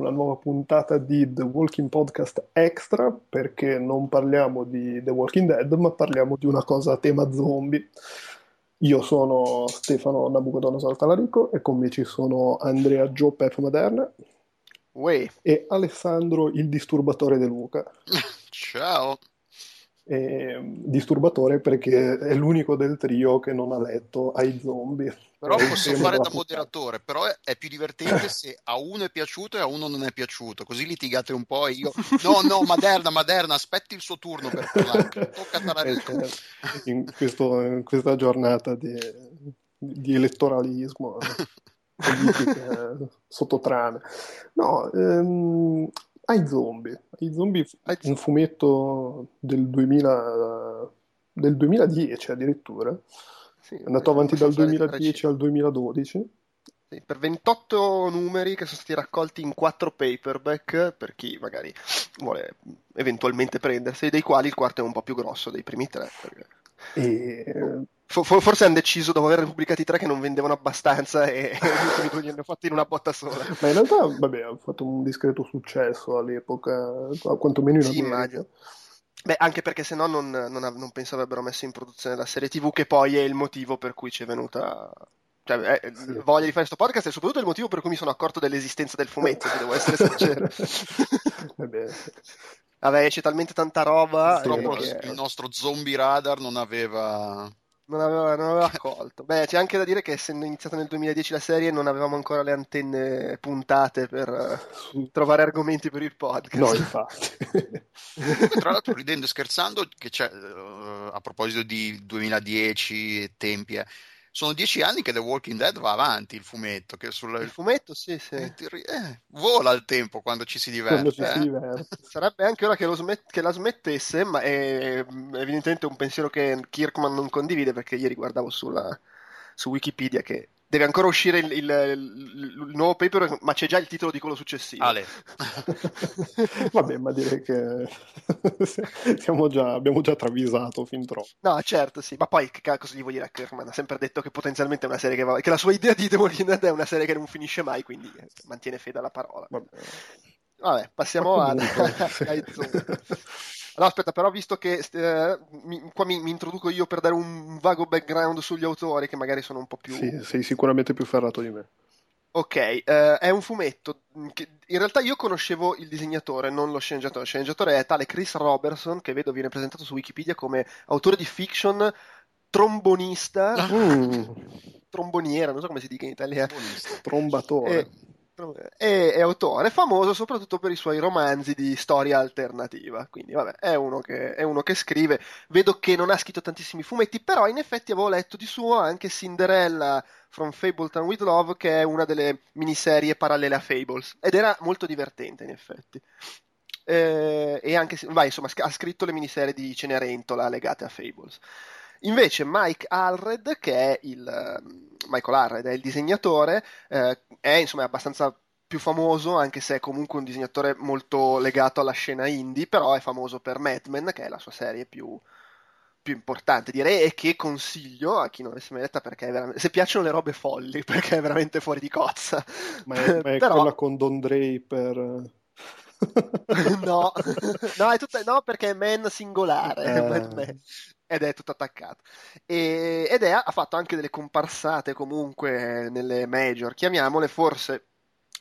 una nuova puntata di The Walking Podcast Extra, perché non parliamo di The Walking Dead, ma parliamo di una cosa a tema zombie. Io sono Stefano Nabucodonosor Talarico e con me ci sono Andrea Gio Pep Maderna Uè. e Alessandro il disturbatore De Luca. Ciao. E, disturbatore perché è l'unico del trio che non ha letto ai zombie. Però posso fare da moderatore, però è, più divertente se a uno è piaciuto e a uno non è piaciuto, così litigate un po' e io no, no, Maderna, Maderna, aspetti il suo turno per parlare. Tocca Talarico. Eh, in, questo- in questa giornata di, di elettoralismo, politiche, sottotrame. No, ehm, ai zombie. Ai zombie, un fumetto del 2000, del 2010 addirittura, Sì, è andato avanti dal abbastanza 2010 al 2012. Sì, per 28 numeri che sono stati raccolti in 4 paperback, per chi magari vuole eventualmente prendersi, dei quali il quarto è un po' più grosso dei primi tre. perché- E fo- fo- forse hanno deciso, dopo aver pubblicati tre, che non vendevano abbastanza e gli hanno fatti in una botta sola. Ma in realtà, vabbè, ha fatto un discreto successo all'epoca, quantomeno in Sì, America. immagino. Beh, anche perché sennò non, non, av- non penso avrebbero messo in produzione la serie TV, che poi è il motivo per cui ci è venuta. Cioè, eh, Sì. voglia di fare questo podcast è soprattutto il motivo per cui mi sono accorto dell'esistenza del fumetto, se devo essere sincero. Vabbè, Vabbè, c'è talmente tanta roba Purtroppo eh, che il nostro zombie radar non aveva... non aveva, non aveva accolto. Beh, c'è anche da dire che essendo iniziata nel 2010 la serie non avevamo ancora le antenne puntate per su- trovare argomenti per il podcast. no, infatti. Tra l'altro, ridendo e scherzando, che c'è, eh, a proposito di 2010 e tempi, eh, sono dieci anni che The Walking Dead va avanti, il fumetto, che sul... Il fumetto, sì, sì. eh, eh, vola il tempo quando ci si diverte. ci si eh. diverte. Sarebbe anche ora che, lo smet- che la smettesse, ma è evidentemente un pensiero che Kirkman non condivide perché ieri guardavo sulla- su Wikipedia che deve ancora uscire il, il- il- il nuovo paper, ma c'è già il titolo di quello successivo. Ale, Vabbè, ma direi che siamo già, abbiamo già travisato fin troppo. No, certo, sì, ma poi che cosa gli vuoi dire a Kirkman? Ha sempre detto che potenzialmente è una serie che va... che la sua idea di Dead è una serie che non finisce mai, quindi eh, mantiene fede alla parola. Vabbè. Vabbè, passiamo ad... ai zombie. No, aspetta, però visto che eh, mi- qua mi, mi introduco io per dare un vago background sugli autori che magari sono un po' più... Sì, sei sicuramente più ferrato di me. Ok, eh, è un fumetto che in realtà io conoscevo il disegnatore, non lo sceneggiatore. Lo sceneggiatore è tale Chris Robertson, che vedo viene presentato su Wikipedia come autore di fiction, trombonista, Mm, tromboniera, non so come si dica in italiano. trombatore. E, e- è autore famoso soprattutto per i suoi romanzi di storia alternativa. Quindi, vabbè, è uno, che, è uno che scrive. Vedo che non ha scritto tantissimi fumetti, però in effetti avevo letto di suo anche Cinderella from Fabletown with Love, che è una delle miniserie parallele a Fables. Ed era molto divertente, in effetti. Eh, e anche, vai, insomma, ha scritto le miniserie di Cenerentola legate a Fables. Invece Mike Allred, che è il ehm, Michael Allred, è il disegnatore, eh, è insomma abbastanza più famoso, anche se è comunque un disegnatore molto legato alla scena indie, però è famoso per Mad Men, che è la sua serie più, più importante, direi, e che consiglio a chi non avesse mai letta perché è veramente, se piacciono le robe folli, perché è veramente fuori di cozza. Ma è, ma è Però- quella con Don Draper. no, no, è tutta, no, perché è man singolare, Eh. Mad Men. Ed è tutto attaccato. E- ed è, ha fatto anche delle comparsate comunque nelle major, chiamiamole forse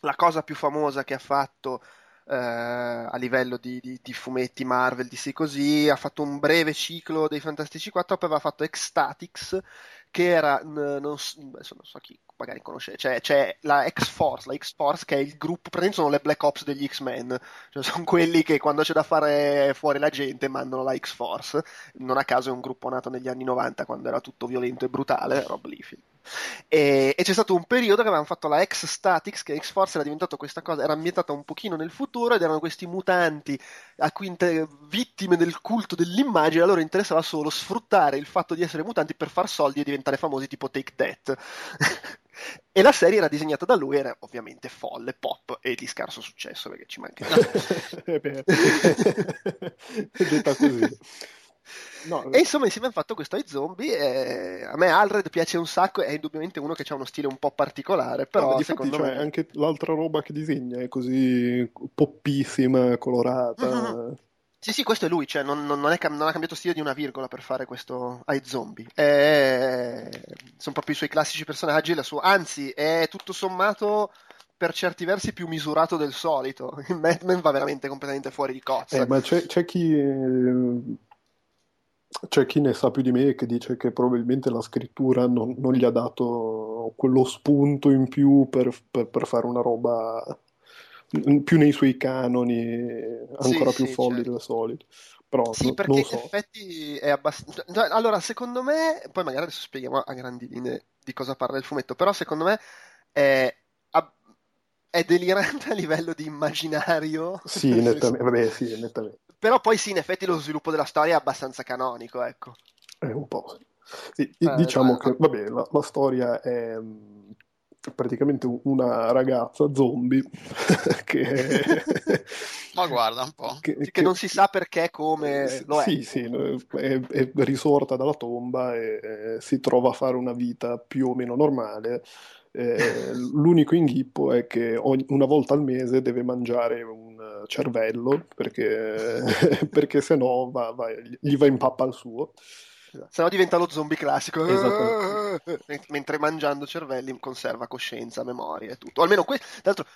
la cosa più famosa che ha fatto eh, a livello di, di- di fumetti Marvel, DC così, ha fatto un breve ciclo dei Fantastici 4, poi aveva fatto Ecstatics, che era, non, non so chi magari conosce, c'è, c'è la X-Force, la X-Force che è il gruppo, praticamente sono le Black Ops degli X-Men, cioè sono quelli che quando c'è da fare fuori la gente mandano la X-Force, non a caso è un gruppo nato negli anni 90 quando era tutto violento e brutale, Rob Liefeld. E, e c'è stato un periodo che avevano fatto la X-Statix, che X-Force era diventato questa cosa, era ambientata un pochino nel futuro ed erano questi mutanti a cui vittime del culto dell'immagine, a loro interessava solo sfruttare il fatto di essere mutanti per far soldi e diventare famosi tipo Take That. e la serie era disegnata da lui, era ovviamente folle, pop e di scarso successo perché ci manca. Beh, è detta così. No, e insomma, insieme hanno fatto questo ai zombie. E a me Alred piace un sacco. È indubbiamente uno che ha uno stile un po' particolare. Però, no, secondo cioè, me. anche l'altra roba che disegna è così poppissima, colorata. Mm-hmm. Sì, sì, questo è lui, cioè non, non, è, non, ha cambiato stile di una virgola per fare questo ai zombie. È... Sono proprio i suoi classici personaggi, sua... anzi, è tutto sommato per certi versi più misurato del solito. Il Madman va veramente completamente fuori di cozza. Eh, ma c'è, c'è chi c'è chi ne sa più di me che dice che probabilmente la scrittura non, non gli ha dato quello spunto in più per, per, per, fare una roba più nei suoi canoni, ancora sì, più sì, folli certo. del solito. Però sì, no, perché so. in effetti è abbastanza. Cioè, allora, secondo me, poi magari adesso spieghiamo a grandi linee di cosa parla il fumetto, però secondo me è è delirante a livello di immaginario. Sì, nettamente, vabbè, sì, nettamente. Però poi sì, in effetti lo sviluppo della storia è abbastanza canonico, ecco. È un po', sì. sì eh, diciamo eh, che, vabbè, la, la storia è mm, praticamente una ragazza zombie che... Ma guarda un po'. Che, che, che, non si sa perché, come lo è. Sì, sì, è, è risorta dalla tomba e, e si trova a fare una vita più o meno normale eh, l'unico inghippo è che ogni, una volta al mese deve mangiare un cervello perché, perché se no va, va, gli va in pappa il suo. Se no diventa lo zombie classico. Mentre mangiando cervelli conserva coscienza, memoria e tutto. O almeno que-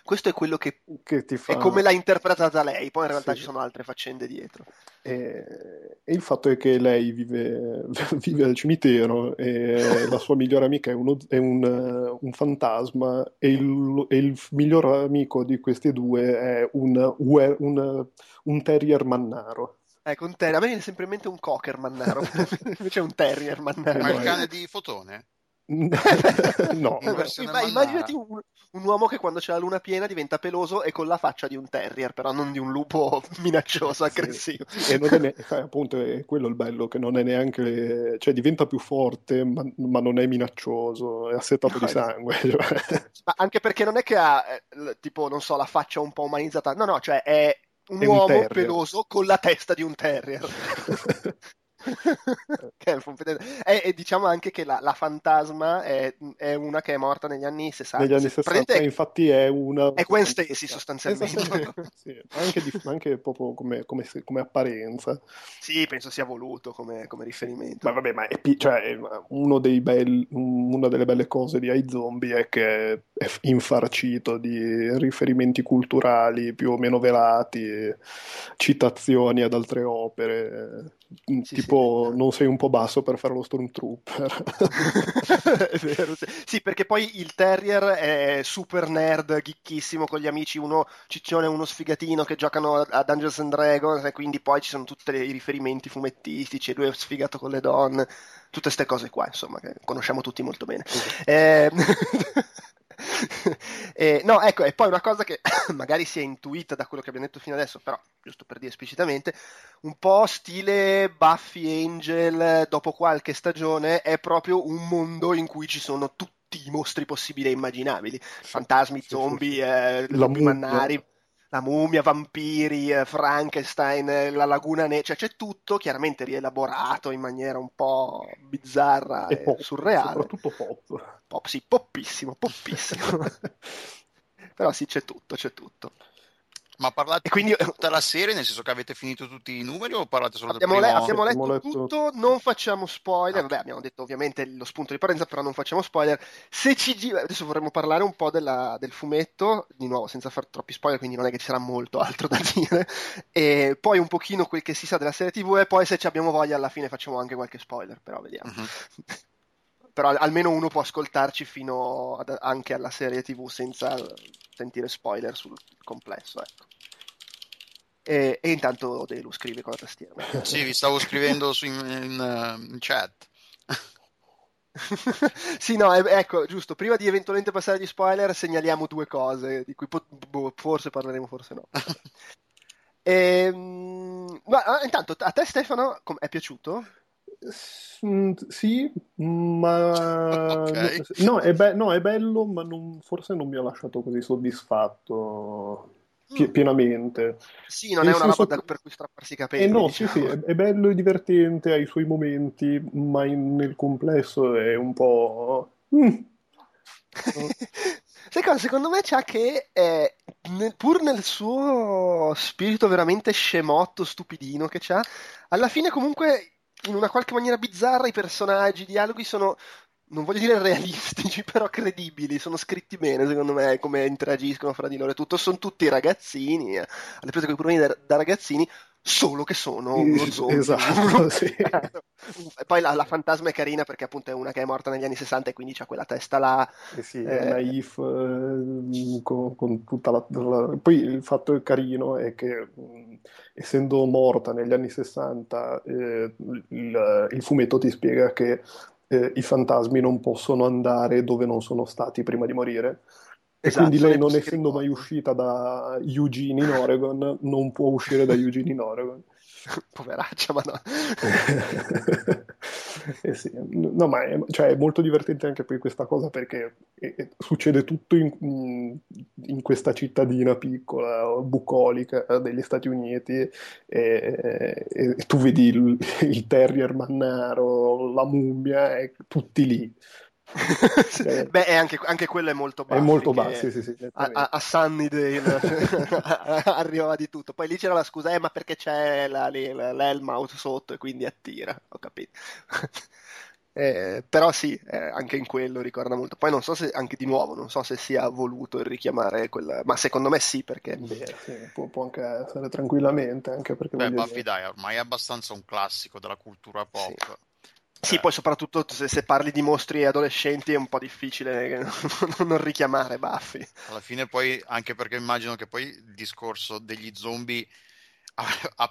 questo è quello che, che ti fa... è come l'ha interpretata lei. Poi in realtà sì. ci sono altre faccende dietro. E, e il fatto è che lei vive, vive al cimitero e la sua migliore amica è, uno, è un, un, fantasma e il, e il, miglior amico di questi due è un, un, un terrier mannaro. Ecco, un terrier. A me viene sempre in mente un cocker mannaro, invece è un terrier mannaro. Ma il cane di Fotone? no, Ma, immaginati un, un, uomo che quando c'è la luna piena diventa peloso e con la faccia di un terrier, però non di un lupo minaccioso, aggressivo. Sì. E non è ne- appunto è quello il bello, che non è neanche, cioè diventa più forte, ma, ma non è minaccioso, è assetato no, di sangue. Cioè. Ma anche perché non è che ha, eh, tipo, non so, la faccia un po' umanizzata, no, no, cioè è un uomo un peloso con la testa di un terrier. e, e, diciamo anche che la, la fantasma è, è, una che è morta negli anni 60. Negli anni 60, è, infatti, è una. È Gwen Stacy sostanzialmente. sì, anche, di, anche, proprio come, come, come, apparenza. Sì, penso sia voluto come, come riferimento. Ma vabbè, ma è, cioè, belli, una delle belle cose di iZombie è che è infarcito di riferimenti culturali più o meno velati, citazioni ad altre opere sì, tipo sì, non sei un po' basso per fare lo Stormtrooper. è vero, sì. sì. perché poi il Terrier è super nerd, geekissimo con gli amici, uno ciccione e uno sfigatino che giocano a Dungeons and Dragons e quindi poi ci sono tutti i riferimenti fumettistici e lui è sfigato con le donne, tutte queste cose qua, insomma, che conosciamo tutti molto bene. Eh... eh, no, ecco, e poi una cosa che magari si è intuita da quello che abbiamo detto fino adesso, però giusto per dire esplicitamente, un po' stile Buffy Angel dopo qualche stagione è proprio un mondo in cui ci sono tutti i mostri possibili e immaginabili, fantasmi, zombie, eh, zombie mannari la mummia, vampiri, eh, Frankenstein, eh, la laguna nera, cioè c'è tutto chiaramente rielaborato in maniera un po' bizzarra e, e pop, surreale. Soprattutto pop. Pop, sì, poppissimo, poppissimo. Però sì, c'è tutto, c'è tutto. Ma parlate quindi, di tutta la serie, nel senso che avete finito tutti i numeri o parlate solo abbiamo del primo? Le- abbiamo letto, letto tutto, non facciamo spoiler. Ah. Vabbè, abbiamo detto ovviamente lo spunto di partenza, però non facciamo spoiler. Se ci gi- adesso vorremmo parlare un po' della, del fumetto, di nuovo senza fare troppi spoiler, quindi non è che ci sarà molto altro da dire. E poi un pochino quel che si sa della serie TV e poi se ci abbiamo voglia alla fine facciamo anche qualche spoiler, però vediamo. Uh-huh. però almeno uno può ascoltarci fino ad, anche alla serie TV senza sentire spoiler sul complesso, ecco. E, e intanto Delu scrive con la tastiera. Sì, vi stavo scrivendo su in, in, in chat. sì, no, ecco, giusto, prima di eventualmente passare agli spoiler segnaliamo due cose di cui po- boh, forse parleremo, forse no. e, ehm, ma ah, intanto a te Stefano com- è piaciuto? Mm, sì, ma okay. no, è be- no, è bello, ma non, forse non mi ha lasciato così soddisfatto. pie- pienamente. Sì, non Nel è una roba che... per cui strapparsi i capelli. Eh no, diciamo. sì, sì, è, è, bello e divertente, ha i suoi momenti, ma in, nel complesso è un po'... Mm. Sai cosa? Secondo me c'ha che, eh, nel, pur nel suo spirito veramente scemotto, stupidino che c'ha, alla fine comunque in una qualche maniera bizzarra i personaggi, i dialoghi sono non voglio dire realistici, però credibili, sono scritti bene secondo me, come interagiscono fra di loro e tutto, sono tutti ragazzini, eh, alle prese con i problemi da, da, ragazzini, solo che sono uno zombie. Esatto, sì. e poi la, la, fantasma è carina perché appunto è una che è morta negli anni 60 e quindi c'ha quella testa là. Eh sì, eh, è naif, eh, con, con, tutta la, la, Poi il fatto carino è che essendo morta negli anni 60, eh, il, il fumetto ti spiega che eh, i fantasmi non possono andare dove non sono stati prima di morire. E esatto, quindi lei, non essendo mai uscita da Eugene in Oregon, non può uscire da Eugene in Oregon. Poveraccia, ma no. eh sì. No, ma è, cioè, è, molto divertente anche poi questa cosa perché è, è, succede tutto in, in, questa cittadina piccola, bucolica degli Stati Uniti e, e tu vedi il, il, terrier mannaro, la mummia, e tutti lì. Eh, Beh, anche, anche, quello è molto basso. È molto basso, sì, sì, a, a, a Sunnydale arrivava di tutto. Poi lì c'era la scusa, eh, ma perché c'è la, la, l'Helmouth sotto e quindi attira. Ho capito. Eh, però sì, eh, anche in quello ricorda molto. Poi non so se, anche di nuovo, non so se sia voluto il richiamare quella, ma secondo me sì, perché... Beh, sì, può, può, anche essere tranquillamente, anche perché... Beh, Buffy dire... dai, ormai è abbastanza un classico della cultura pop. Sì. Sì, poi soprattutto se, se, parli di mostri adolescenti è un po' difficile non richiamare Buffy. Alla fine poi, anche perché immagino che poi il discorso degli zombie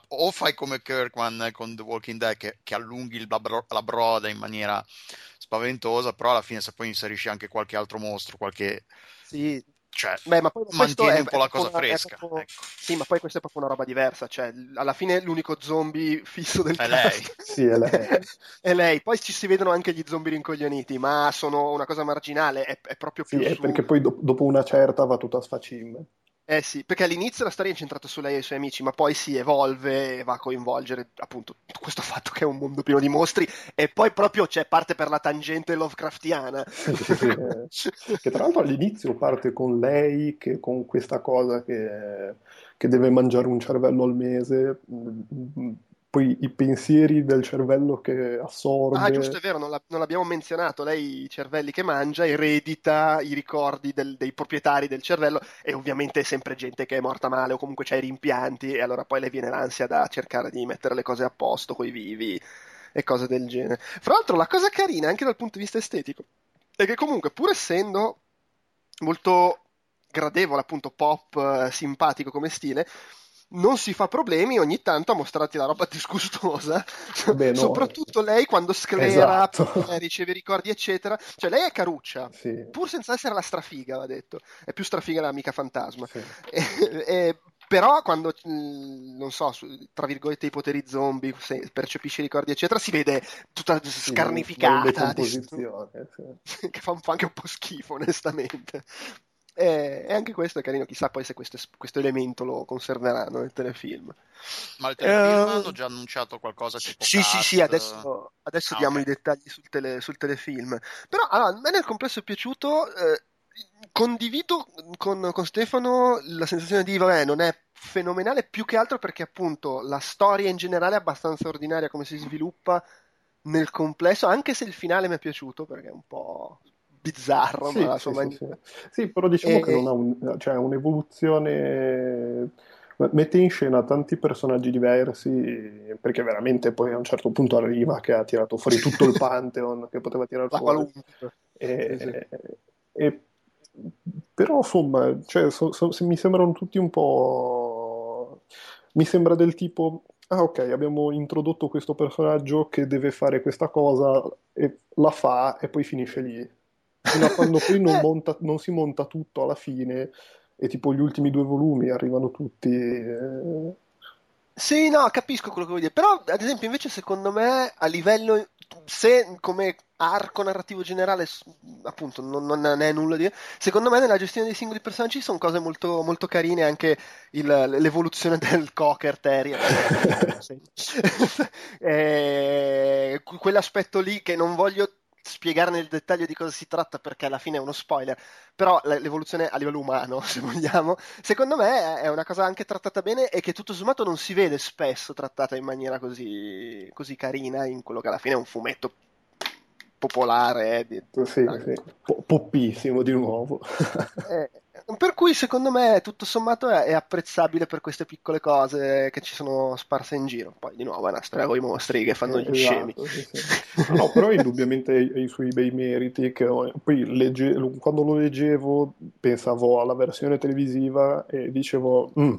o fai come Kirkman con The Walking Dead che, che allunghi la, bro- la, broda in maniera spaventosa, però alla fine se poi inserisci anche qualche altro mostro, qualche... Sì, cioè, Beh, ma poi mantieni è, un po' la cosa una, fresca. Proprio, ecco. Sì, ma poi questa è proprio una roba diversa. Cioè, alla fine l'unico zombie fisso del è cast lei. sì, è lei. è lei. Poi ci si vedono anche gli zombie rincoglioniti, ma sono una cosa marginale. È, è proprio più. Sì, su... perché poi do- dopo una certa va tutta a sfacimbe. Eh sì, perché all'inizio la storia è incentrata su lei e i suoi amici, ma poi si evolve e va a coinvolgere appunto questo fatto che è un mondo pieno di mostri e poi proprio c'è parte per la tangente Lovecraftiana. Sì, sì, sì. che tra l'altro all'inizio parte con lei, che con questa cosa che, che deve mangiare un cervello al mese poi i pensieri del cervello che assorbe. Ah, giusto, è vero, non, non l'abbiamo menzionato. Lei i cervelli che mangia eredita i ricordi del, dei proprietari del cervello e ovviamente è sempre gente che è morta male o comunque c'ha i rimpianti e allora poi le viene l'ansia da cercare di mettere le cose a posto coi vivi e cose del genere. Fra l'altro la cosa carina anche dal punto di vista estetico è che comunque pur essendo molto gradevole, appunto pop, eh, simpatico come stile, non si fa problemi ogni tanto a mostrarti la roba disgustosa. Beh, no. Soprattutto lei quando sclera, esatto. Eh, riceve ricordi, eccetera. Cioè, lei è caruccia, sì. pur senza essere la strafiga, va detto. È più strafiga l'amica fantasma. Sì. E, e, però quando, non so, tra virgolette i poteri zombie, percepisce i ricordi, eccetera, si vede tutta scarnificata. Sì, sì. che fa un po' anche un po' schifo, onestamente. E, e, anche questo è carino, chissà poi se questo, questo elemento lo conserveranno nel telefilm. Ma il telefilm uh, hanno già annunciato qualcosa tipo Sì, cast... sì, sì, adesso, adesso ah, diamo okay. i dettagli sul, tele, sul, telefilm. Però allora, a me nel complesso è piaciuto, eh, condivido con, con, Stefano la sensazione di, vabbè, non è fenomenale più che altro perché appunto la storia in generale è abbastanza ordinaria come si sviluppa nel complesso, anche se il finale mi è piaciuto perché è un po' bizzarro, sì, ma sì, sì, sì, però diciamo e... che non ha un, cioè, un'evoluzione mette in scena tanti personaggi diversi perché veramente poi a un certo punto arriva che ha tirato fuori tutto il Pantheon che poteva tirare fuori. e, e, e, però insomma cioè, so, so, mi sembrano tutti un po' mi sembra del tipo ah ok abbiamo introdotto questo personaggio che deve fare questa cosa e la fa e poi finisce lì fino a quando poi non, monta, non, si monta tutto alla fine e tipo gli ultimi due volumi arrivano tutti. Eh... Sì, no, capisco quello che vuoi dire, però ad esempio invece secondo me a livello se come arco narrativo generale, appunto, non, non è nulla di. Secondo me, nella gestione dei singoli personaggi sono cose molto, molto carine. Anche il, l'evoluzione del Cocker Terrier, eh, quell'aspetto lì che non voglio spiegare nel dettaglio di cosa si tratta perché alla fine è uno spoiler, però l'evoluzione a livello umano, se vogliamo, secondo me è una cosa anche trattata bene e che tutto sommato non si vede spesso trattata in maniera così, così carina in quello che alla fine è un fumetto popolare. Eh, sì, sì. poppissimo di nuovo. eh, per cui secondo me tutto sommato è, è, apprezzabile per queste piccole cose che ci sono sparse in giro. Poi di nuovo è una storia con i mostri che fanno gli esatto, scemi. Sì, sì. No, però indubbiamente ha i suoi bei meriti. Che poi legge, quando lo leggevo pensavo alla versione televisiva e dicevo mm,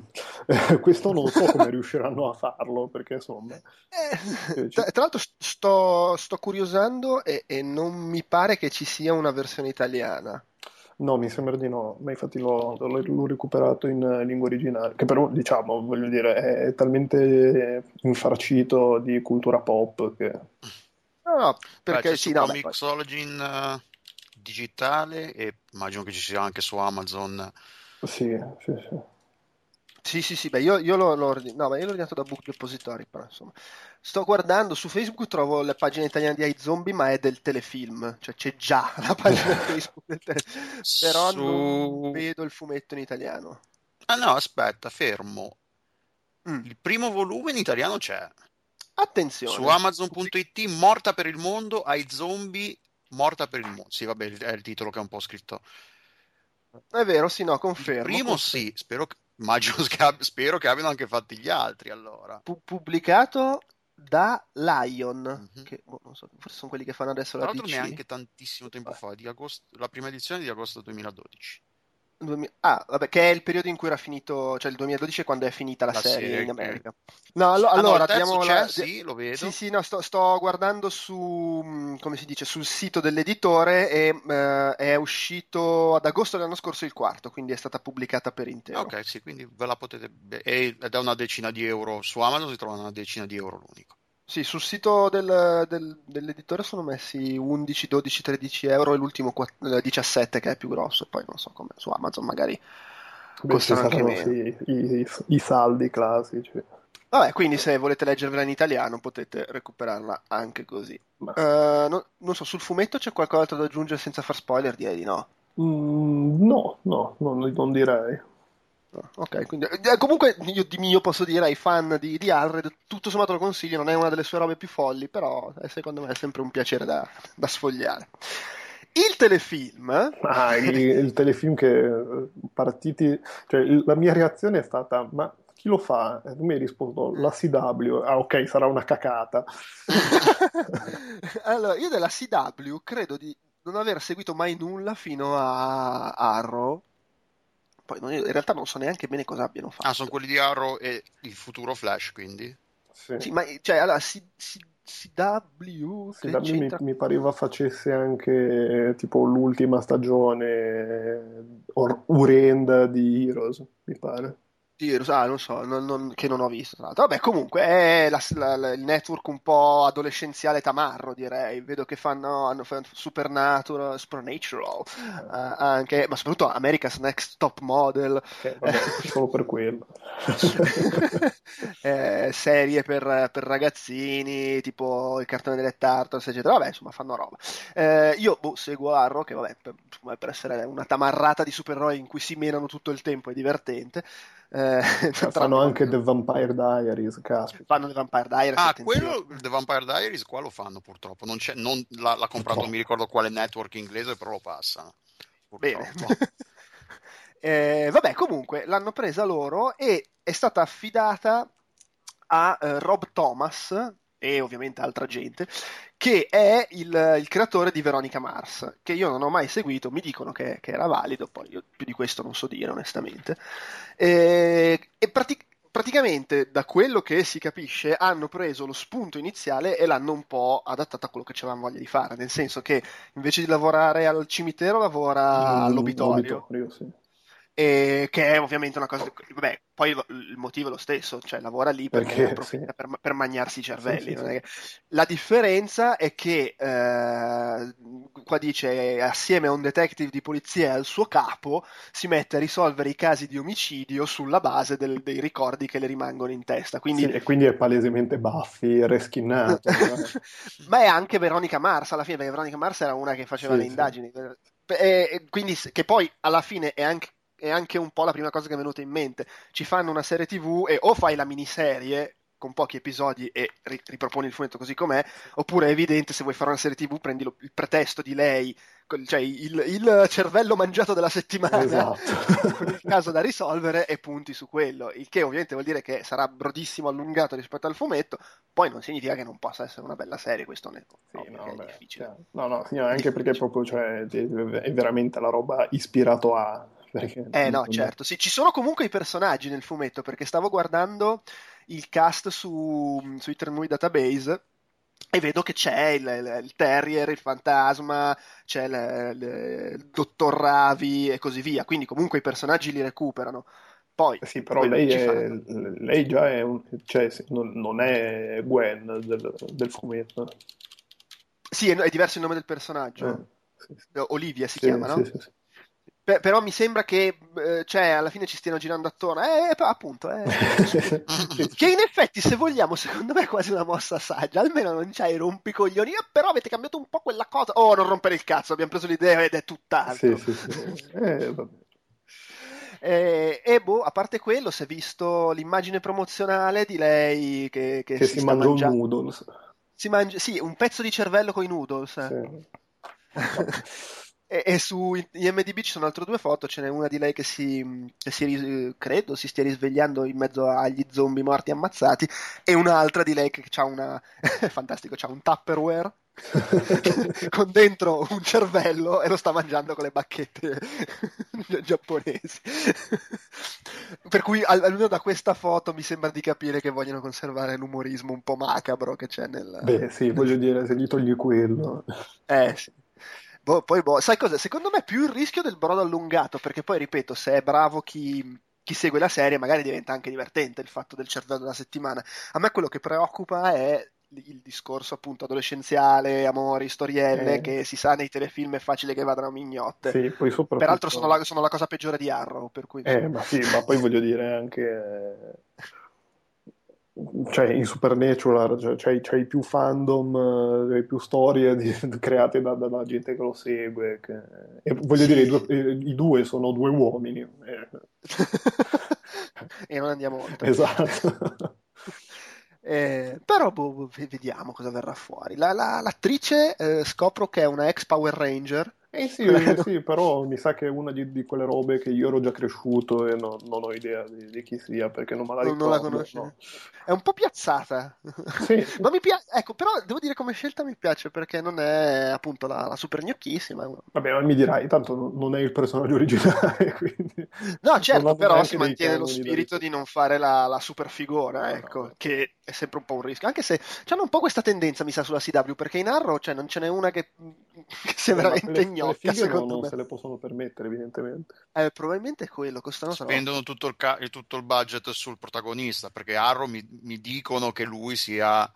questo non so come riusciranno a farlo perché insomma... Eh, tra, tra, l'altro sto, sto curiosando e, e non mi pare che ci sia una versione italiana. No, mi sembra di no, ma infatti l'ho, l'ho recuperato in lingua originale, che però, diciamo, voglio dire, è talmente infarcito di cultura pop che... No, no, perché Beh, sì, no, Mixology in uh, digitale e immagino che ci sia anche su Amazon. Sì, sì, sì. Sì, sì, sì, beh, io, io l'ho, l'ho, no, ma io l'ho ordinato da Book Depository, però insomma. Sto guardando su Facebook, trovo la pagina italiana di iZombie, ma è del telefilm, cioè c'è già la pagina Facebook del telefilm, però su... non vedo il fumetto in italiano. Ah no, aspetta, fermo. Mm. Il primo volume in italiano c'è. Attenzione. Su Amazon.it, Morta per il mondo, iZombie, Morta per il mondo. Sì, vabbè, è il titolo che è un po' scritto. È vero, sì, no, confermo. Il primo confermo. sì, spero che Immagino che, spero che abbiano anche fatti gli altri allora. Pu- pubblicato da Lion, mm-hmm. che boh, so, forse sono quelli che fanno adesso Tra la DC. Tra l'altro neanche tantissimo tempo fa, agosto, la prima edizione di agosto 2012. Ah, vabbè, che è il periodo in cui era finito, cioè il 2012 è quando è finita la, la serie, serie, in America. No, allo- ah, allora, no, abbiamo la... sì, lo vedo. Sì, sì, no, sto, sto, guardando su, mm, come si dice, sul sito dell'editore e uh, è uscito ad agosto dell'anno scorso il quarto, quindi è stata pubblicata per intero. Ok, sì, quindi ve la potete... è una decina di euro, su Amazon si trova una decina di euro l'unico. Sì, sul sito del, del, dell'editore sono messi 11, 12, 13 euro e l'ultimo 17 che è più grosso, poi non so come su Amazon magari costano anche meno. Sì, i, i, i, saldi classici. Vabbè, quindi se volete leggervela in italiano potete recuperarla anche così. Uh, no, non so, sul fumetto c'è qualcosa da aggiungere senza far spoiler? Direi di no. Mm, no, no, non, non direi. Ok, quindi eh, comunque io di mio posso dire ai fan di, di Alred, tutto sommato lo consiglio, non è una delle sue robe più folli, però eh, secondo me è sempre un piacere da, da sfogliare. Il telefilm. Ah, il, il, telefilm che eh, partiti. Cioè, la mia reazione è stata: ma chi lo fa? E tu mi hai risposto: la CW. Ah, ok, sarà una cacata. allora, io della CW credo di non aver seguito mai nulla fino a Arrow poi non, in realtà non so neanche bene cosa abbiano fatto. Ah, sono quelli di Arrow e il futuro Flash, quindi? Sì, sì ma cioè, allora, si, si, CW, CW mi, mi, pareva facesse anche tipo l'ultima stagione or, urenda di Heroes, mi pare. Gears, ah, non so, non, non, che non ho visto. Tra l'altro. Vabbè, comunque è la, la, il network un po' adolescenziale tamarro, direi. Vedo che fanno, hanno fatto Supernatural, Supernatural, uh, anche, ma soprattutto America's Next Top Model. Okay, vabbè, solo per quello. eh, serie per, per, ragazzini, tipo il cartone delle Tartars, eccetera. Vabbè, insomma, fanno roba. Eh, io boh, seguo Arrow, che vabbè, per, per essere una tamarrata di supereroi in cui si menano tutto il tempo, è divertente. Eh, fanno anche The Vampire Diaries, caspita. Fanno The Vampire Diaries. Ah, quello, The Vampire Diaries qua lo fanno purtroppo. Non c'è, non, l'ha, l'ha comprato, non mi ricordo quale network inglese, però lo passano. Bene. eh, vabbè, comunque l'hanno presa loro e è stata affidata a uh, Rob Thomas, e ovviamente altra gente, che è il, il, creatore di Veronica Mars, che io non ho mai seguito, mi dicono che, che era valido, poi io più di questo non so dire onestamente. E, e pratic- praticamente da quello che si capisce hanno preso lo spunto iniziale e l'hanno un po' adattato a quello che avevano voglia di fare, nel senso che invece di lavorare al cimitero lavora mm, all'obitorio. all'obitorio sì. E che è ovviamente una cosa. Vabbè, poi il motivo è lo stesso, cioè lavora lì perché, sì. per, per, mangiarsi i cervelli. Sì, sì, che... La differenza è che eh, qua dice assieme a un detective di polizia e al suo capo si mette a risolvere i casi di omicidio sulla base del, dei ricordi che le rimangono in testa. Quindi... e quindi è palesemente Buffy, reschinato. Ma è anche Veronica Mars alla fine, perché Veronica Mars era una che faceva le indagini. E, quindi, che poi alla fine è anche è anche un po' la prima cosa che è venuta in mente. Ci fanno una serie TV e o fai la miniserie con pochi episodi e riproponi il fumetto così com'è, oppure è evidente se vuoi fare una serie TV prendi lo, il pretesto di lei, cioè il, il cervello mangiato della settimana, esatto. con il caso da risolvere e punti su quello, il che ovviamente vuol dire che sarà brodissimo allungato rispetto al fumetto, poi non significa che non possa essere una bella serie, questo ne sì, no, è beh, difficile. Cioè, no, no, no, anche perché proprio cioè, è veramente la roba ispirato a perché eh no, certo, sì, ci sono comunque i personaggi nel fumetto, perché stavo guardando il cast su, su Intermovie Database e vedo che c'è il, il, il Terrier, il Fantasma, c'è il, il, Dottor Ravi e così via, quindi comunque i personaggi li recuperano. Poi, sì, però lei, è, lei, già è un, cioè, non, non, è Gwen del, del fumetto. Sì, è, è, diverso il nome del personaggio. Eh, sì, sì. Olivia si chiama, no? Sì, sì, sì. Beh, però mi sembra che eh, cioè, alla fine ci stiano girando attorno. Eh, eh appunto, eh. che in effetti, se vogliamo, secondo me è quasi una mossa saggia. Almeno non c'hai rompicoglioni. Eh, però avete cambiato un po' quella cosa. Oh, non rompere il cazzo, abbiamo preso l'idea ed è tutt'altro. Sì, sì, sì. Eh, eh, e boh, a parte quello, si è visto l'immagine promozionale di lei che, che, che si, si mangia un noodles. Si mangia, sì, un pezzo di cervello con i noodles. Sì. E, e, su IMDB ci sono altre due foto, ce n'è una di lei che si, che si, credo si stia risvegliando in mezzo agli zombie morti ammazzati e un'altra di lei che ha una, fantastico, c'ha un Tupperware con dentro un cervello e lo sta mangiando con le bacchette giapponesi. per cui almeno da questa foto mi sembra di capire che vogliono conservare l'umorismo un po' macabro che c'è nel... Beh sì, voglio dire, se gli togli quello... Eh sì. Boh, poi, boh, sai cosa? Secondo me è più il rischio del brodo allungato, perché poi, ripeto, se è bravo chi, chi segue la serie, magari diventa anche divertente il fatto del cervello della settimana. A me quello che preoccupa è il discorso appunto adolescenziale, amori, storielle, eh. che si sa nei telefilm è facile che vadano a mignotte. Sì, soprattutto... Peraltro sono la, sono la, cosa peggiore di Arrow, per cui... Eh, ma sì, ma poi voglio dire anche cioè in Supernatural cioè, c'hai, c'hai più fandom, c'hai più storie di, create da, dalla gente che lo segue. Che... E voglio dire, i due, i due, sono due uomini. Eh. e non andiamo oltre. Esatto. Eh, però boh, boh vediamo cosa verrà fuori. La, la, l'attrice eh, scopro che è una ex Power Ranger eh sì, sì, però mi sa che è una di, di, quelle robe che io ero già cresciuto e no, non ho idea di, di, chi sia perché non me la ricordo. Non la conosci? No. È un po' piazzata. Sì. Ma mi piace, ecco, però devo dire come scelta mi piace perché non è appunto la, la super gnocchissima. Vabbè, ma mi dirai, tanto non è il personaggio originale, quindi... No, certo, però si mantiene lo spirito di non fare la, la super figura, ecco, no, no. che è sempre un po' un rischio. Anche se hanno un po' questa tendenza, mi sa, sulla CW, perché in Arrow cioè, non ce n'è una che, che sia veramente ignorante gnocca, secondo non me. se le possono permettere, evidentemente. Eh, probabilmente è quello, costano Spendono tutto il, ca- tutto il, budget sul protagonista, perché Arrow mi, mi dicono che lui sia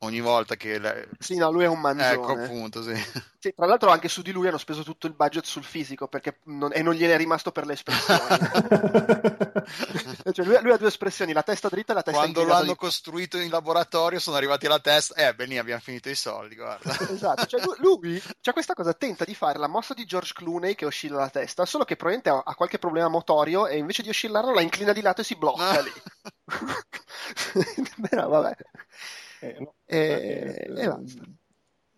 ogni volta che... Le... Sì, no, lui è un mangione. Ecco, appunto, sì. sì. Tra l'altro anche su di lui hanno speso tutto il budget sul fisico perché non... e non gliene è rimasto per le espressioni. cioè, lui, lui, ha due espressioni, la testa dritta e la testa Quando lo hanno di... costruito in laboratorio sono arrivati alla testa, eh, beh, abbiamo finito i soldi, guarda. esatto, cioè, lui, c'ha questa cosa, tenta di fare la mossa di George Clooney che oscilla la testa, solo che probabilmente ha, ha qualche problema motorio e invece di oscillarlo la inclina di lato e si blocca lì. Però vabbè. Eh, no, e, e basta.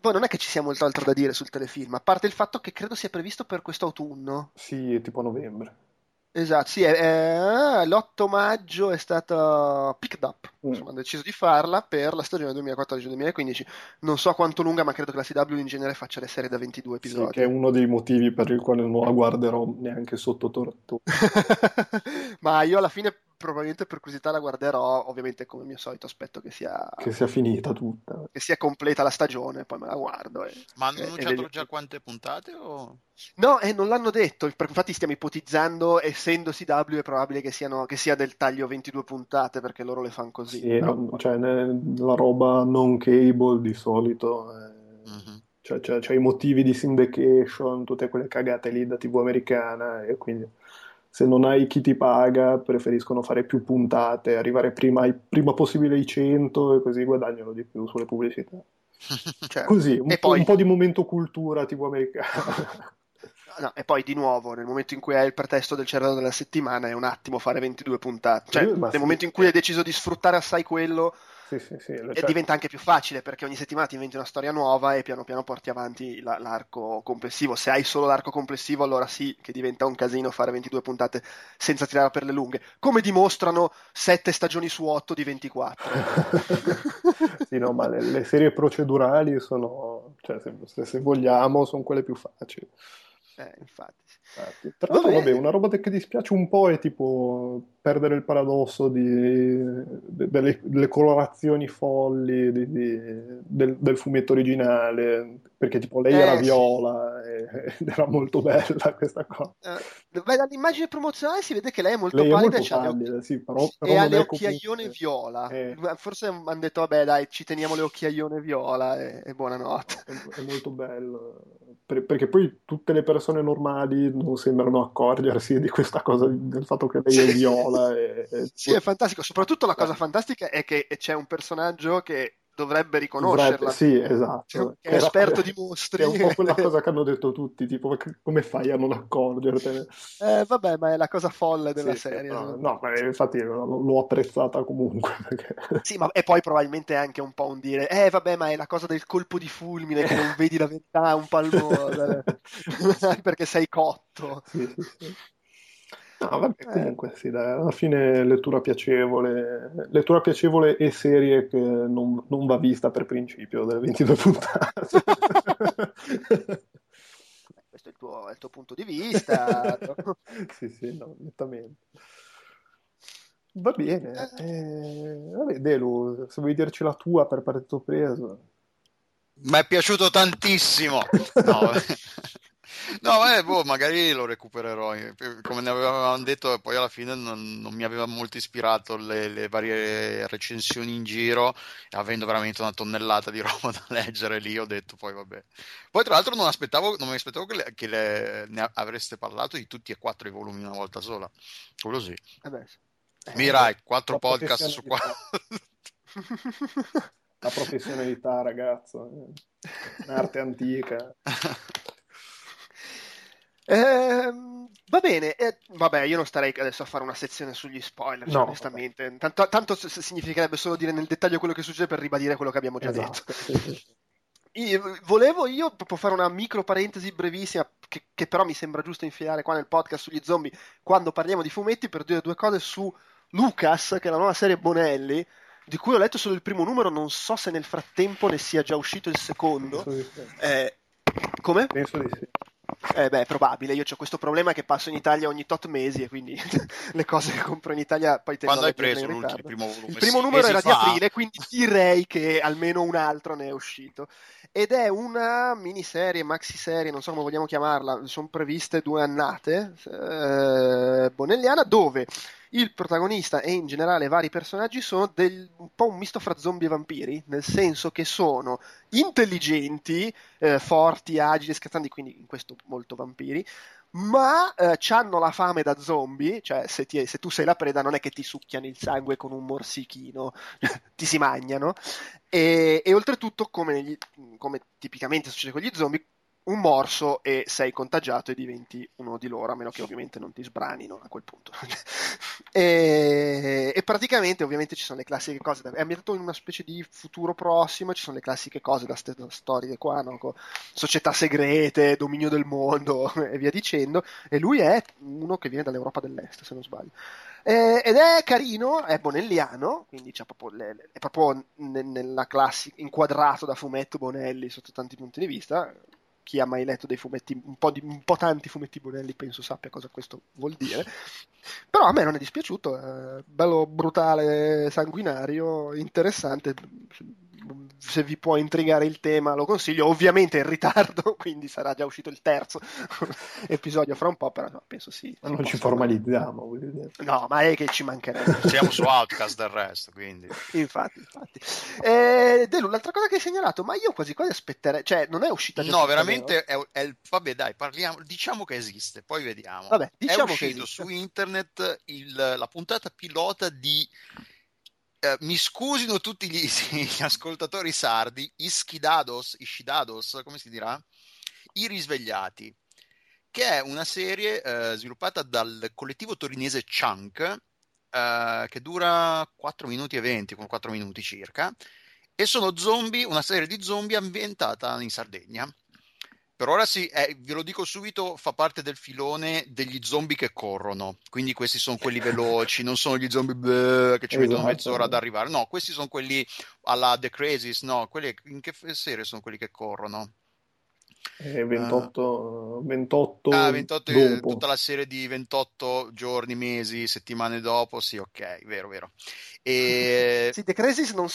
Poi non è che ci sia molto altro da dire sul telefilm, a parte il fatto che credo sia previsto per questo autunno. Sì, tipo novembre. Esatto, sì, è, l'8 maggio è stata picked up, mm. insomma, hanno deciso di farla per la stagione 2014-2015. Non so quanto lunga, ma credo che la CW in genere faccia le serie da 22 episodi. Sì, che è uno dei motivi per il quale non la guarderò neanche sotto torto. ma io alla fine probabilmente per curiosità la guarderò, ovviamente come mio solito aspetto che sia... Che sia finita tutta. Che sia completa la stagione, poi me la guardo. E, Ma hanno annunciato già quante puntate? O... No, eh, non l'hanno detto, infatti stiamo ipotizzando, essendo CW è probabile che, siano, che, sia del taglio 22 puntate perché loro le fanno così. Sì, però... no, cioè, la roba non cable di solito... È... Mm-hmm. Cioè, c'è, c'è i motivi di syndication, tutte quelle cagate lì da TV americana e quindi se non hai chi ti paga, preferiscono fare più puntate, arrivare prima, prima possibile ai 100 e così guadagnano di più sulle pubblicità. Cioè, così, un, poi... un, po', di momento cultura tipo americana. No, e poi di nuovo, nel momento in cui hai il pretesto del cervello della settimana, è un attimo fare 22 puntate. Cioè, nel sì. momento in cui hai deciso di sfruttare assai quello, sì, sì, sì, e certo. diventa anche più facile perché ogni settimana ti inventi una storia nuova e piano piano porti avanti la, l'arco complessivo. Se hai solo l'arco complessivo, allora sì che diventa un casino fare 22 puntate senza tirare per le lunghe, come dimostrano 7 stagioni su 8 di 24. sì, no, ma le, le serie procedurali sono, cioè, se, se vogliamo, sono quelle più facili. Eh, infatti. Infatti. Tra l'altro, vabbè, una roba che dispiace un po' è tipo perdere il paradosso di, de, delle, delle, colorazioni folli di, di, del, del, fumetto originale, perché tipo lei eh, era viola sì. ed era molto bella questa cosa. Uh, beh, dall'immagine promozionale si vede che lei è molto lei pallida, è molto pallida sì, però, però e ha le occhiaione comunque... viola. Eh. Forse hanno detto, vabbè dai, ci teniamo le occhiaione viola e, e buonanotte. È, è molto bello, per, perché poi tutte le persone normali non sembrano accorgersi di questa cosa, del fatto che lei è viola. E, e... Sì, è fantastico. Soprattutto la cosa fantastica è che c'è un personaggio che dovrebbe riconoscerla. Sì, esatto. Cioè, è esperto di mostri. È un po' quella cosa che hanno detto tutti, tipo come fai a non accorgertene? Eh, vabbè, ma è la cosa folle della sì, serie. No, no, infatti l'ho apprezzata comunque. Perché... Sì, ma e poi probabilmente anche un po' un dire, eh vabbè, ma è la cosa del colpo di fulmine che non vedi la verità un palmo, perché sei cotto. Sì, sì. No, vabbè, eh. comunque sì, dai, alla fine lettura piacevole, lettura piacevole e serie che non, non va vista per principio delle 22 puntate. Questo è il, tuo, è il tuo punto di vista. sì, sì, no, nettamente. Va bene. Eh. eh, vabbè, Delu, se vuoi dirci la tua per partito preso. Mi è piaciuto tantissimo. No, No, eh, boh, magari lo recupererò. Eh, come ne avevamo detto, poi alla fine non, non mi aveva molto ispirato le, le, varie recensioni in giro, avendo veramente una tonnellata di roba da leggere lì, ho detto poi vabbè. Poi tra l'altro non, aspettavo, non mi aspettavo che, le, che le, ne avreste parlato di tutti e quattro i volumi una volta sola. Quello sì. Eh Mirai, quattro podcast su quattro. La professionalità, ragazzo. Un'arte antica. Eh, va bene, eh, vabbè, io non starei adesso a fare una sezione sugli spoiler, no, onestamente. Tanto, tanto, significherebbe solo dire nel dettaglio quello che succede per ribadire quello che abbiamo già esatto. detto. Io, volevo io proprio fare una micro parentesi brevissima, che, che, però mi sembra giusto infilare qua nel podcast sugli zombie, quando parliamo di fumetti, per dire due cose su Lucas, che è la nuova serie Bonelli, di cui ho letto solo il primo numero, non so se nel frattempo ne sia già uscito il secondo. Eh, come? Penso di sì. Eh beh, è probabile. Io ho questo problema che passo in Italia ogni tot mesi e quindi le cose che compro in Italia poi tendo Quando hai preso il primo volume? Il primo numero era fa. di aprile, quindi direi che almeno un altro ne è uscito. Ed è una miniserie, maxiserie, non so come vogliamo chiamarla, sono previste due annate, eh, bonelliana, dove il protagonista e in generale vari personaggi sono del, un po' un misto fra zombie e vampiri, nel senso che sono intelligenti, eh, forti, agili, scherzanti, quindi in questo molto vampiri, ma eh, hanno la fame da zombie, cioè se, ti, se, tu sei la preda non è che ti succhiano il sangue con un morsichino, ti si mangiano, e, e oltretutto come, negli, come tipicamente succede con gli zombie, un morso e sei contagiato e diventi uno di loro, a meno che ovviamente non ti sbranino a quel punto. e, e, praticamente ovviamente ci sono le classiche cose, è ambientato in una specie di futuro prossimo, ci sono le classiche cose da, st- da storie qua, no? società segrete, dominio del mondo e via dicendo, e lui è uno che viene dall'Europa dell'Est, se non sbaglio. Ed è carino, è bonelliano, quindi proprio le, è proprio nella classica, inquadrato da fumetto Bonelli sotto tanti punti di vista, chi ha mai letto dei fumetti, un po', di, un po', tanti fumetti Bonelli, penso sappia cosa questo vuol dire. Però a me non è dispiaciuto, è bello brutale, sanguinario, interessante se vi può intrigare il tema lo consiglio, ovviamente in ritardo, quindi sarà già uscito il terzo episodio fra un po', però no, penso sì. Ma non ci formalizziamo, No, ma è che ci mancherebbe. Siamo su Outcast del resto, quindi. infatti, infatti. Eh, Delu, l'altra cosa che hai segnalato, ma io quasi quasi aspetterei, cioè non è uscita No, veramente è, è, il... vabbè, dai, parliamo, diciamo che esiste, poi vediamo. Vabbè, diciamo è uscito su internet il, la puntata pilota di eh, mi scusino tutti gli, gli, ascoltatori sardi, Ischidados, Ishidados, come si dirà? I risvegliati, che è una serie eh, sviluppata dal collettivo torinese Chunk, eh, che dura 4 minuti e 20, con 4 minuti circa, e sono zombie, una serie di zombie ambientata in Sardegna per ora sì, eh, ve lo dico subito, fa parte del filone degli zombie che corrono. Quindi questi sono quelli veloci, non sono gli zombie bleh, che ci esatto. mettono mezz'ora ad arrivare. No, questi sono quelli alla The Crazies. No, quelli, in che serie sono quelli che corrono? Eh, 28, uh, 28, ah, 28 ah, tutta la serie di 28 giorni, mesi, settimane dopo. Sì, ok, vero, vero. E... sì, The Crazies non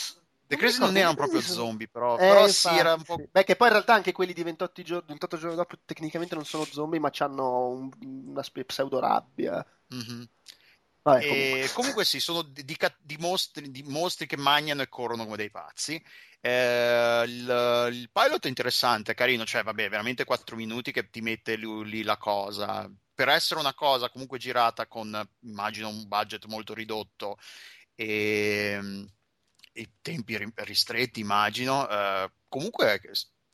The Crazy non erano proprio zombie, però, eh, però sì, era un po'. Beh, che poi in realtà anche quelli di 28 giorni, 28 giorni dopo tecnicamente non sono zombie, ma hanno un, una pseudo rabbia. Mm-hmm. Vabbè, comunque. comunque. sì, sono di, di, di, mostri, di, mostri, che mangiano e corrono come dei pazzi. Eh, il, il, pilot è interessante, è carino, cioè vabbè, veramente 4 minuti che ti mette lì, lì la cosa. Per essere una cosa comunque girata con, immagino, un budget molto ridotto e ehm, i tempi ristretti, immagino. Uh, comunque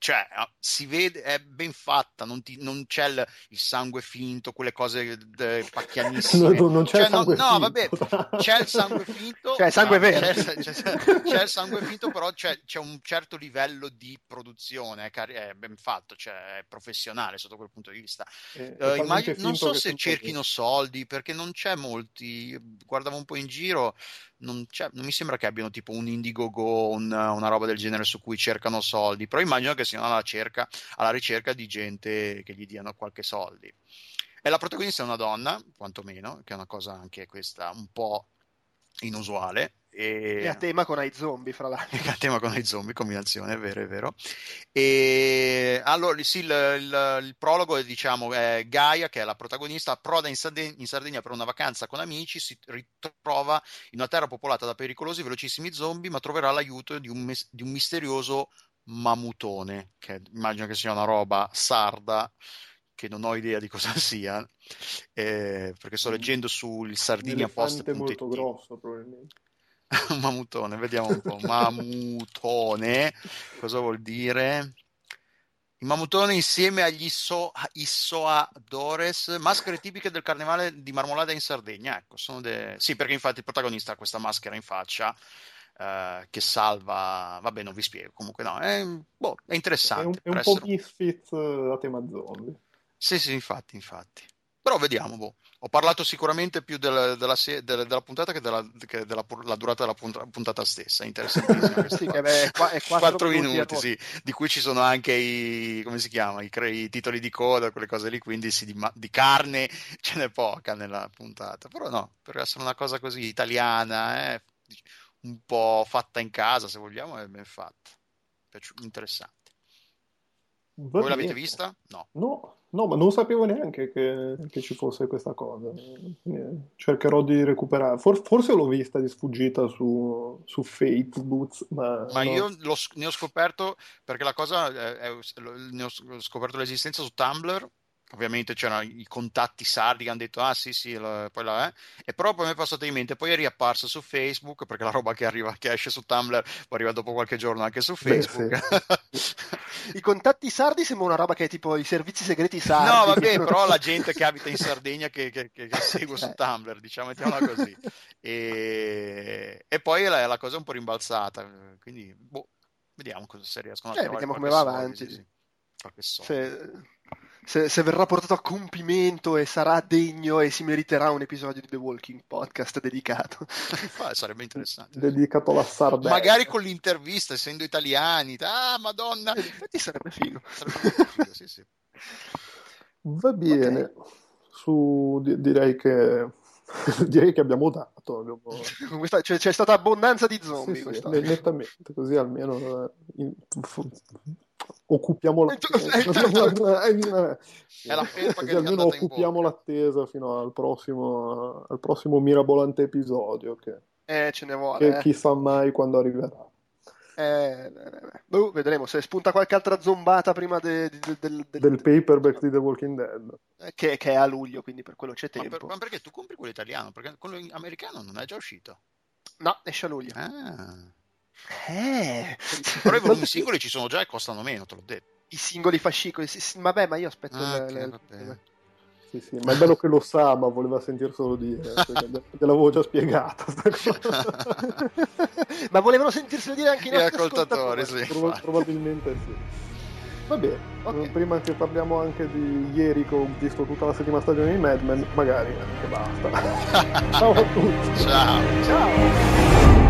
cioè, si vede, è ben fatta, non, ti, non c'è il, il, sangue finto, quelle cose eh, pacchianissime. No, non c'è cioè, il sangue no, finto. No, vabbè, c'è il sangue finto. Cioè, sangue no, vero. C'è, c'è, c'è, il sangue finto, però c'è, c'è, un certo livello di produzione, è, è ben fatto, cioè, è professionale sotto quel punto di vista. Eh, uh, immagino, non so se cerchino così. soldi, perché non c'è molti, guardavo un po' in giro, non, non, mi sembra che abbiano tipo un Indiegogo, un, una roba del genere su cui cercano soldi, però immagino che siano alla, cerca, alla ricerca di gente che gli diano qualche soldi. E la protagonista è una donna, quantomeno, che è una cosa anche questa un po' inusuale, e... e a tema con i zombie, fra l'altro. a tema con i zombie, combinazione, è vero, è vero. E allora, sì, il, il, il prologo è, diciamo, è Gaia, che è la protagonista, approda in Sardegna, in Sardegna, per una vacanza con amici, si ritrova in una terra popolata da pericolosi e velocissimi zombie, ma troverà l'aiuto di un, di un misterioso mamutone, che immagino che sia una roba sarda, che non ho idea di cosa sia, eh, perché sto leggendo sul Sardinia Post. Molto grosso, probabilmente. un mamutone, vediamo un po'. Mamutone, cosa vuol dire? Il mamutone insieme agli Isso, Issoadores, maschere tipiche del carnevale di Marmolada in Sardegna. Ecco, sono de... Sì, perché infatti il protagonista ha questa maschera in faccia eh, che salva... Vabbè, non vi spiego, comunque no, è, boh, è interessante. È un, è un po' misfit eh, a tema zombie. Sì, sì, infatti, infatti. Però vediamo, boh. Ho parlato sicuramente più della, della, della, della puntata che della, che della durata della puntata stessa. Interessantissimo. sì, beh, è 4, 4 minuti, sì, di cui ci sono anche i, come si chiama, i, i titoli di coda, quelle cose lì, quindi sì, di, di, carne ce n'è poca nella puntata. Però no, per essere una cosa così italiana, eh, un po' fatta in casa, se vogliamo, è ben fatta. Interessante. Va Voi l'avete vista? No. No, no, ma non sapevo neanche che, che ci fosse questa cosa. Eh, cercherò di recuperare. For, forse l'ho vista di sfuggita su, su Facebook, ma... Ma no. io ne ho scoperto, perché la cosa, è, è, ne ho scoperto l'esistenza su Tumblr ovviamente c'erano i contatti sardi che hanno detto ah sì sì la, poi la è e però poi mi è passato in mente poi è riapparsa su Facebook perché la roba che arriva che esce su Tumblr poi arriva dopo qualche giorno anche su Facebook Beh, sì. i contatti sardi sembra una roba che è tipo i servizi segreti sardi no vabbè però la gente che abita in Sardegna che, che, che, segue su eh. Tumblr diciamo mettiamola così e, e poi la, la, cosa è un po' rimbalzata quindi boh, vediamo cosa se riescono a eh, vediamo come va avanti sì, sì. qualche soldo. Se se, verrà portato a compimento e sarà degno e si meriterà un episodio di The Walking Podcast dedicato. Sarebbe interessante. Dedicato alla Sardegna. Magari con l'intervista, essendo italiani. Ah, madonna! In effetti sarebbe figo. Sarebbe figo sì, sì. Va bene. Okay. Su, di, direi che direi che abbiamo dato. Abbiamo... Cioè, c'è stata abbondanza di zombie. Sì, sì, nettamente, così almeno in, occupiamo l'attesa. Almeno occupiamo l'attesa fino al prossimo, al prossimo mirabolante episodio. Che, eh, ce ne vuole. Che eh. chissà mai quando arriverà. Eh, boh, vedremo se spunta qualche altra zombata prima de, de, de, del paperback di The Walking Dead. Eh, che, che, è a luglio, quindi per quello c'è tempo. Ma, per, ma, perché tu compri quello italiano? Perché quello americano non è già uscito? No, esce a luglio. Ah. Eh. Però i volumi singoli ci sono già e costano meno, te l'ho detto. I singoli fascicoli, sì, sì, vabbè, ma io aspetto. Ah, le, okay, le... Sì, sì, ma è bello che lo sa, ma voleva sentirselo dire. Gliel'avevo già spiegata. ma volevano sentirselo dire anche i nostri ascoltatori. ascoltatori. Sì, Prob- probabilmente sì. Va bene, okay. prima che parliamo anche di ieri che ho visto tutta la settima stagione di Mad Men, magari anche basta. Ciao a tutti. Ciao. Ciao.